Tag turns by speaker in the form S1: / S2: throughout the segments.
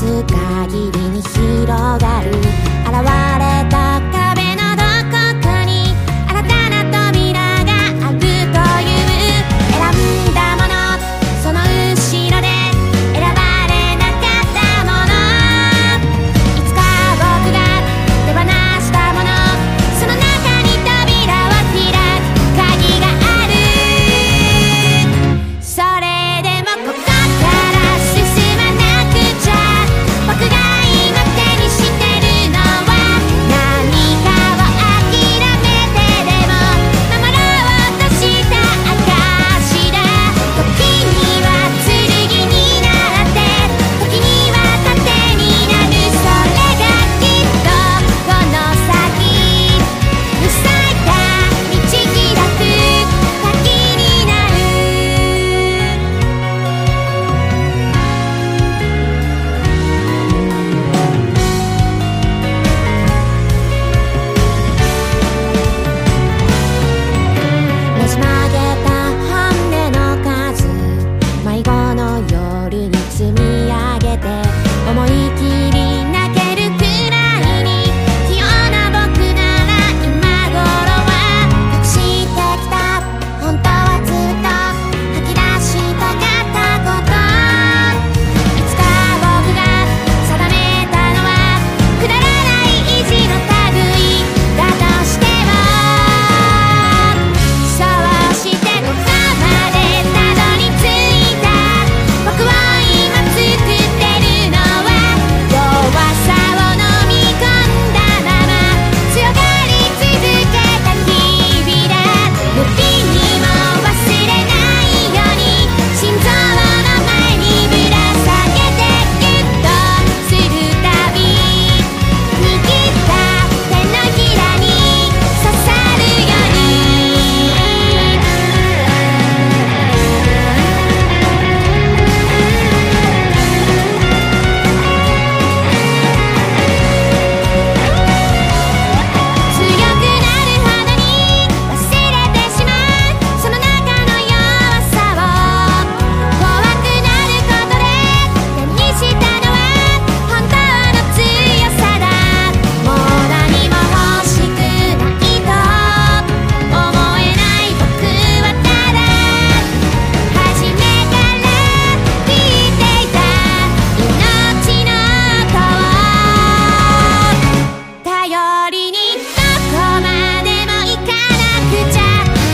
S1: す限り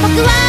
S1: 僕は